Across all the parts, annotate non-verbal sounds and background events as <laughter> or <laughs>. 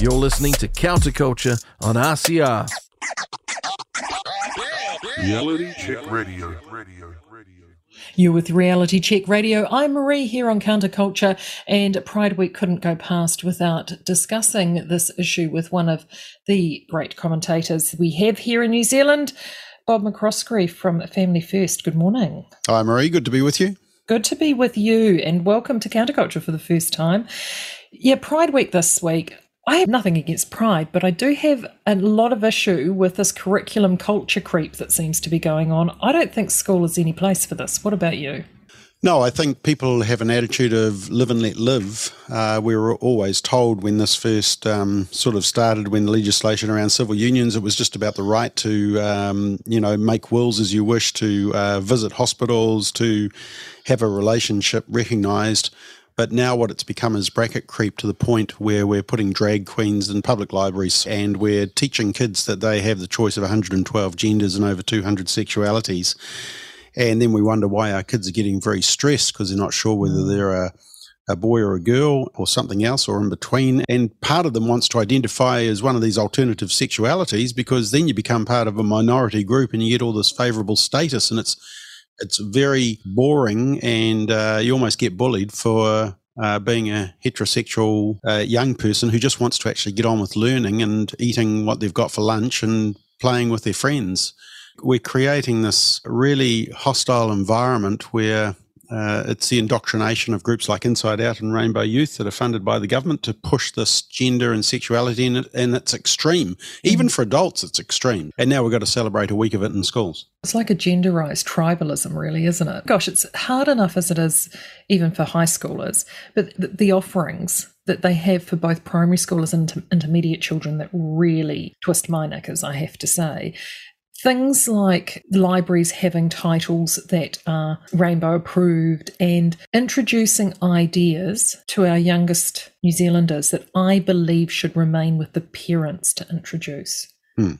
You're listening to Counterculture on RCR. Reality Check Radio. Radio. You're with Reality Check Radio. I'm Marie here on Counterculture, and Pride Week couldn't go past without discussing this issue with one of the great commentators we have here in New Zealand, Bob McCoskrie from Family First. Good morning. Hi, Marie. Good to be with you. Good to be with you, and welcome to Counterculture for the first time. Yeah, Pride Week this week. I have nothing against pride, but I do have a lot of issue with this curriculum culture creep that seems to be going on. I don't think school is any place for this. What about you? No, I think people have an attitude of live and let live. Uh, we were always told when this first um, sort of started, when legislation around civil unions, it was just about the right to, um, you know, make wills as you wish, to uh, visit hospitals, to have a relationship recognised. But now what it's become is bracket creep to the point where we're putting drag queens in public libraries and we're teaching kids that they have the choice of 112 genders and over 200 sexualities. And then we wonder why our kids are getting very stressed because they're not sure whether they're a, a boy or a girl or something else or in between. And part of them wants to identify as one of these alternative sexualities because then you become part of a minority group and you get all this favorable status. And it's it's very boring, and uh, you almost get bullied for uh, being a heterosexual uh, young person who just wants to actually get on with learning and eating what they've got for lunch and playing with their friends. We're creating this really hostile environment where uh, it's the indoctrination of groups like Inside Out and Rainbow Youth that are funded by the government to push this gender and sexuality, and, it, and it's extreme. Even mm. for adults, it's extreme. And now we've got to celebrate a week of it in schools. It's like a genderized tribalism, really, isn't it? Gosh, it's hard enough as it is, even for high schoolers, but the, the offerings that they have for both primary schoolers and intermediate children that really twist my knickers, I have to say. Things like libraries having titles that are rainbow approved and introducing ideas to our youngest New Zealanders that I believe should remain with the parents to introduce. Hmm.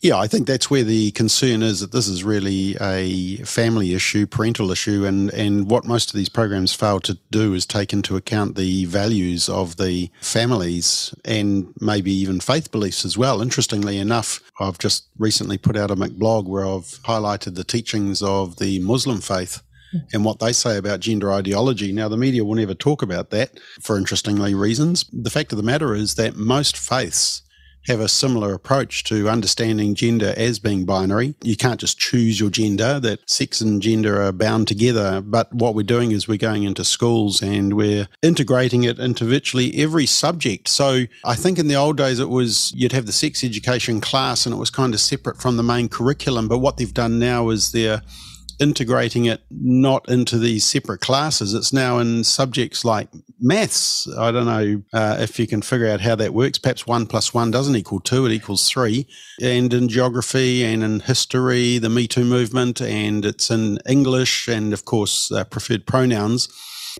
Yeah, I think that's where the concern is that this is really a family issue, parental issue, and, and what most of these programs fail to do is take into account the values of the families and maybe even faith beliefs as well. Interestingly enough, I've just recently put out a McBlog where I've highlighted the teachings of the Muslim faith and what they say about gender ideology. Now, the media will never talk about that for interestingly reasons. The fact of the matter is that most faiths have a similar approach to understanding gender as being binary. You can't just choose your gender, that sex and gender are bound together. But what we're doing is we're going into schools and we're integrating it into virtually every subject. So I think in the old days it was you'd have the sex education class and it was kind of separate from the main curriculum. But what they've done now is they're integrating it not into these separate classes. It's now in subjects like maths. I don't know uh, if you can figure out how that works. Perhaps one plus one doesn't equal two, it equals three. And in geography and in history, the Me Too movement, and it's in English and, of course, uh, preferred pronouns.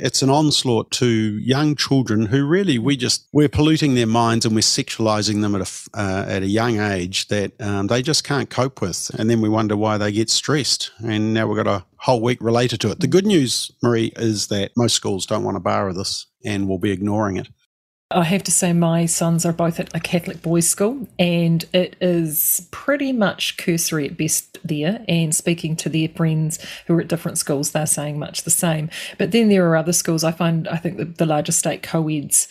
It's an onslaught to young children who really we just we're polluting their minds and we're sexualizing them at a uh, at a young age that um, they just can't cope with, and then we wonder why they get stressed. And now we've got a whole week related to it. The good news, Marie, is that most schools don't want to bar of this and will be ignoring it. I have to say, my sons are both at a Catholic boys' school, and it is pretty much cursory at best there. And speaking to their friends who are at different schools, they're saying much the same. But then there are other schools. I find, I think, the, the larger state co-eds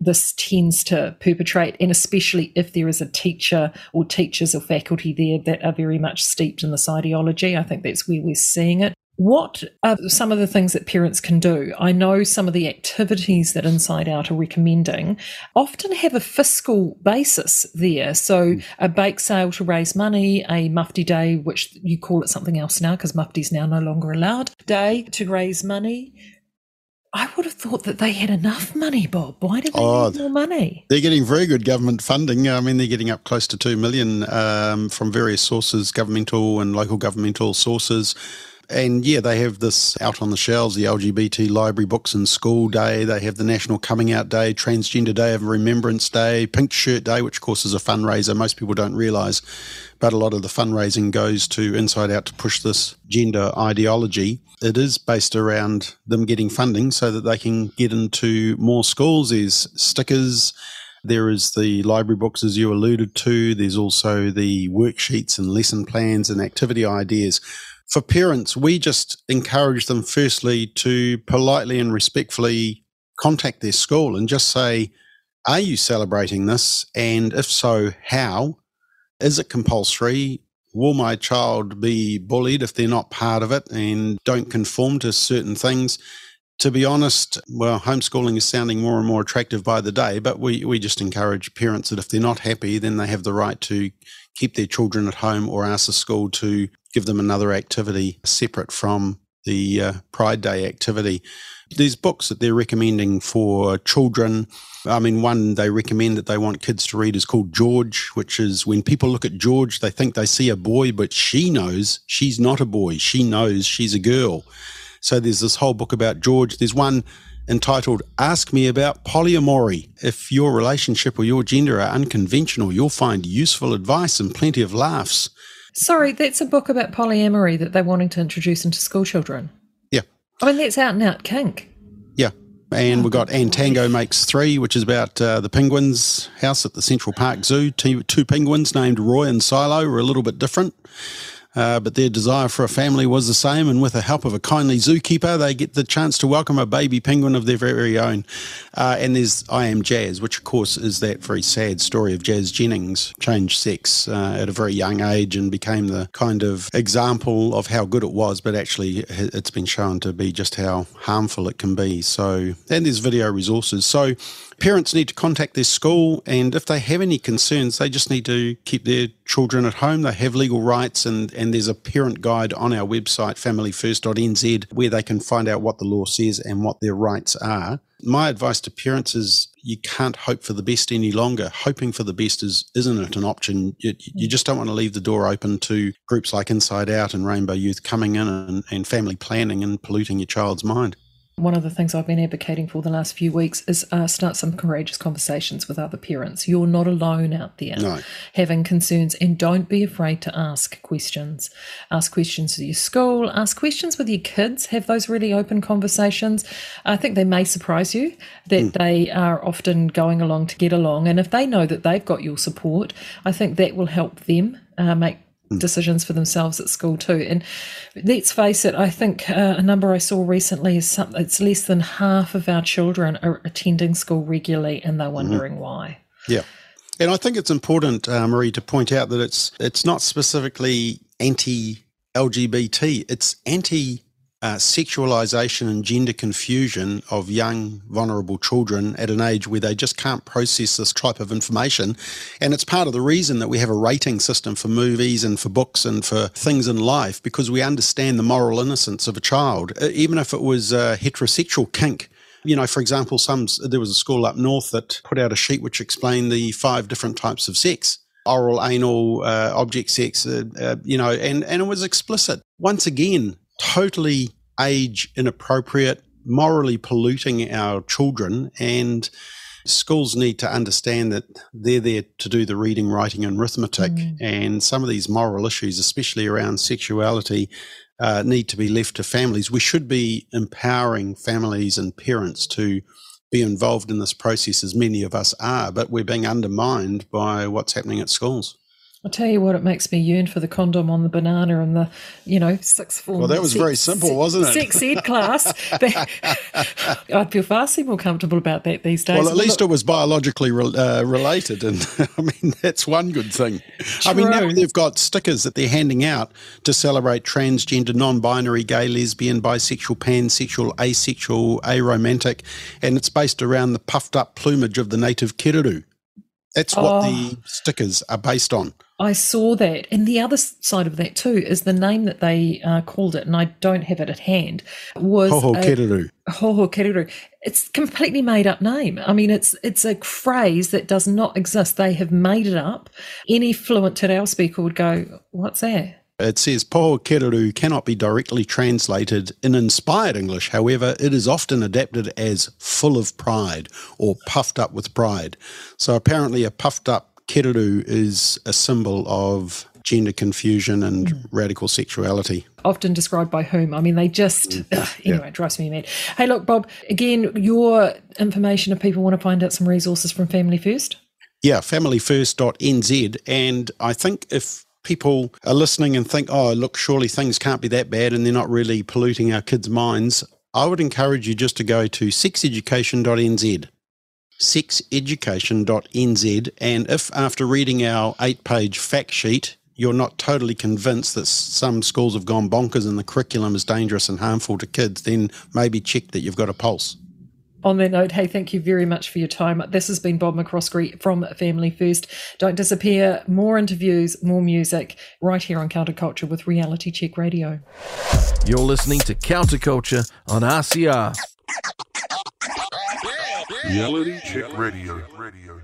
this tends to perpetrate, and especially if there is a teacher or teachers or faculty there that are very much steeped in this ideology. I think that's where we're seeing it. What are some of the things that parents can do? I know some of the activities that Inside Out are recommending often have a fiscal basis there. So, a bake sale to raise money, a mufti day, which you call it something else now because mufti's now no longer allowed, day to raise money. I would have thought that they had enough money, Bob. Why do they oh, need more money? They're getting very good government funding. I mean, they're getting up close to two million um, from various sources, governmental and local governmental sources. And yeah, they have this out on the shelves, the LGBT library books in school day. They have the National Coming Out Day, Transgender Day of Remembrance Day, Pink Shirt Day, which of course is a fundraiser. Most people don't realise, but a lot of the fundraising goes to Inside Out to push this gender ideology. It is based around them getting funding so that they can get into more schools. There's stickers There is the library books, as you alluded to. There's also the worksheets and lesson plans and activity ideas. For parents, we just encourage them, firstly, to politely and respectfully contact their school and just say, Are you celebrating this? And if so, how? Is it compulsory? Will my child be bullied if they're not part of it and don't conform to certain things? to be honest, well, homeschooling is sounding more and more attractive by the day, but we, we just encourage parents that if they're not happy, then they have the right to keep their children at home or ask the school to give them another activity separate from the uh, Pride Day activity. There's books that they're recommending for children. I mean, one they recommend that they want kids to read is called George, which is when people look at George, they think they see a boy, but she knows she's not a boy. She knows she's a girl. So there's this whole book about George. There's one entitled Ask Me About Polyamory. If your relationship or your gender are unconventional, you'll find useful advice and plenty of laughs. Sorry, that's a book about polyamory that they're wanting to introduce into school children. Yeah. I mean, that's out and out kink. Yeah. And oh, we've got And Tango Makes Three, which is about uh, the penguins' house at the Central Park Zoo. Two, two penguins named Roy and Silo were a little bit different. Uh, but their desire for a family was the same, and with the help of a kindly zookeeper, they get the chance to welcome a baby penguin of their very own. Uh, and there's I Am Jazz, which of course is that very sad story of Jazz Jennings, changed sex uh, at a very young age and became the kind of example of how good it was, but actually it's been shown to be just how harmful it can be. So, and there's video resources. So, parents need to contact their school, and if they have any concerns, they just need to keep their children at home. They have legal rights, and, and there's a parent guide on our website, familyfirst.nz, where they can find out what the law says and what their rights are. My advice to parents is you can't hope for the best any longer. Hoping for the best is, isn't it an option? You, you just don't want to leave the door open to groups like Inside Out and Rainbow Youth coming in and, and family planning and polluting your child's mind. One of the things I've been advocating for the last few weeks is uh, start some courageous conversations with other parents. You're not alone out there no. having concerns, and don't be afraid to ask questions. Ask questions to your school, ask questions with your kids, have those really open conversations. I think they may surprise you that mm. they are often going along to get along, and if they know that they've got your support, I think that will help them uh, make. Decisions for themselves at school too. And let's face it, I think uh, a number I saw recently is something. It's less than half of our children are attending school regularly, and they're mm-hmm. wondering mm-hmm. why. Yeah. And I think it's important, uh, Marie, to point out that it's it's not specifically anti LGBT. It's anti uh, sexualization and gender confusion of young, vulnerable children at an age where they just can't process this type of information. And it's part of the reason that we have a rating system for movies and for books and for things in life because we understand the moral innocence of a child, uh, even if it was a heterosexual kink. You know, for example, some there was a school up north that put out a sheet which explained the five different types of sex oral, anal, uh, object sex, uh, uh, you know, and, and it was explicit. Once again, totally age inappropriate, morally polluting our children. And schools need to understand that they're there to do the reading, writing, and arithmetic. Mm. And some of these moral issues, especially around sexuality, uh, need to be left to families. We should be empowering families and parents to be involved in this process, as many of us are, but we're being undermined by what's happening at schools. I'll tell you what, it makes me yearn for the condom on the banana and the, you know, sixth form. Well, that was sex, very simple, wasn't it? Six ed class. <laughs> I'd feel vastly more comfortable about that these days. Well, at least it was biologically re- uh, related. And <laughs> I mean, that's one good thing. True. I mean, now they've got stickers that they're handing out to celebrate transgender, non binary, gay, lesbian, bisexual, pansexual, asexual, aromantic. And it's based around the puffed up plumage of the native kererū. That's what oh. the stickers are based on. I saw that. And the other side of that too is the name that they uh, called it, and I don't have it at hand, was Hoho Kererū. Hoho Kererū. It's completely made up name. I mean, it's it's a phrase that does not exist. They have made it up. Any fluent Te Reo speaker would go, what's that? It says Poho Kererū cannot be directly translated in inspired English. However, it is often adapted as full of pride or puffed up with pride. So apparently, a puffed up Kererū is a symbol of gender confusion and Mm. radical sexuality. Often described by whom? I mean, they just, Mm. ugh, <coughs> anyway, it drives me mad. Hey, look, Bob, again, your information if people want to find out some resources from Family First. Yeah, familyfirst.nz. And I think if people are listening and think, oh, look, surely things can't be that bad and they're not really polluting our kids' minds, I would encourage you just to go to sexeducation.nz. Sexeducation.nz. And if after reading our eight page fact sheet, you're not totally convinced that some schools have gone bonkers and the curriculum is dangerous and harmful to kids, then maybe check that you've got a pulse. On that note, hey, thank you very much for your time. This has been Bob McCoskrie from Family First. Don't disappear. More interviews, more music, right here on Counterculture with Reality Check Radio. You're listening to Counterculture on RCR. Reality Check Radio. Radio.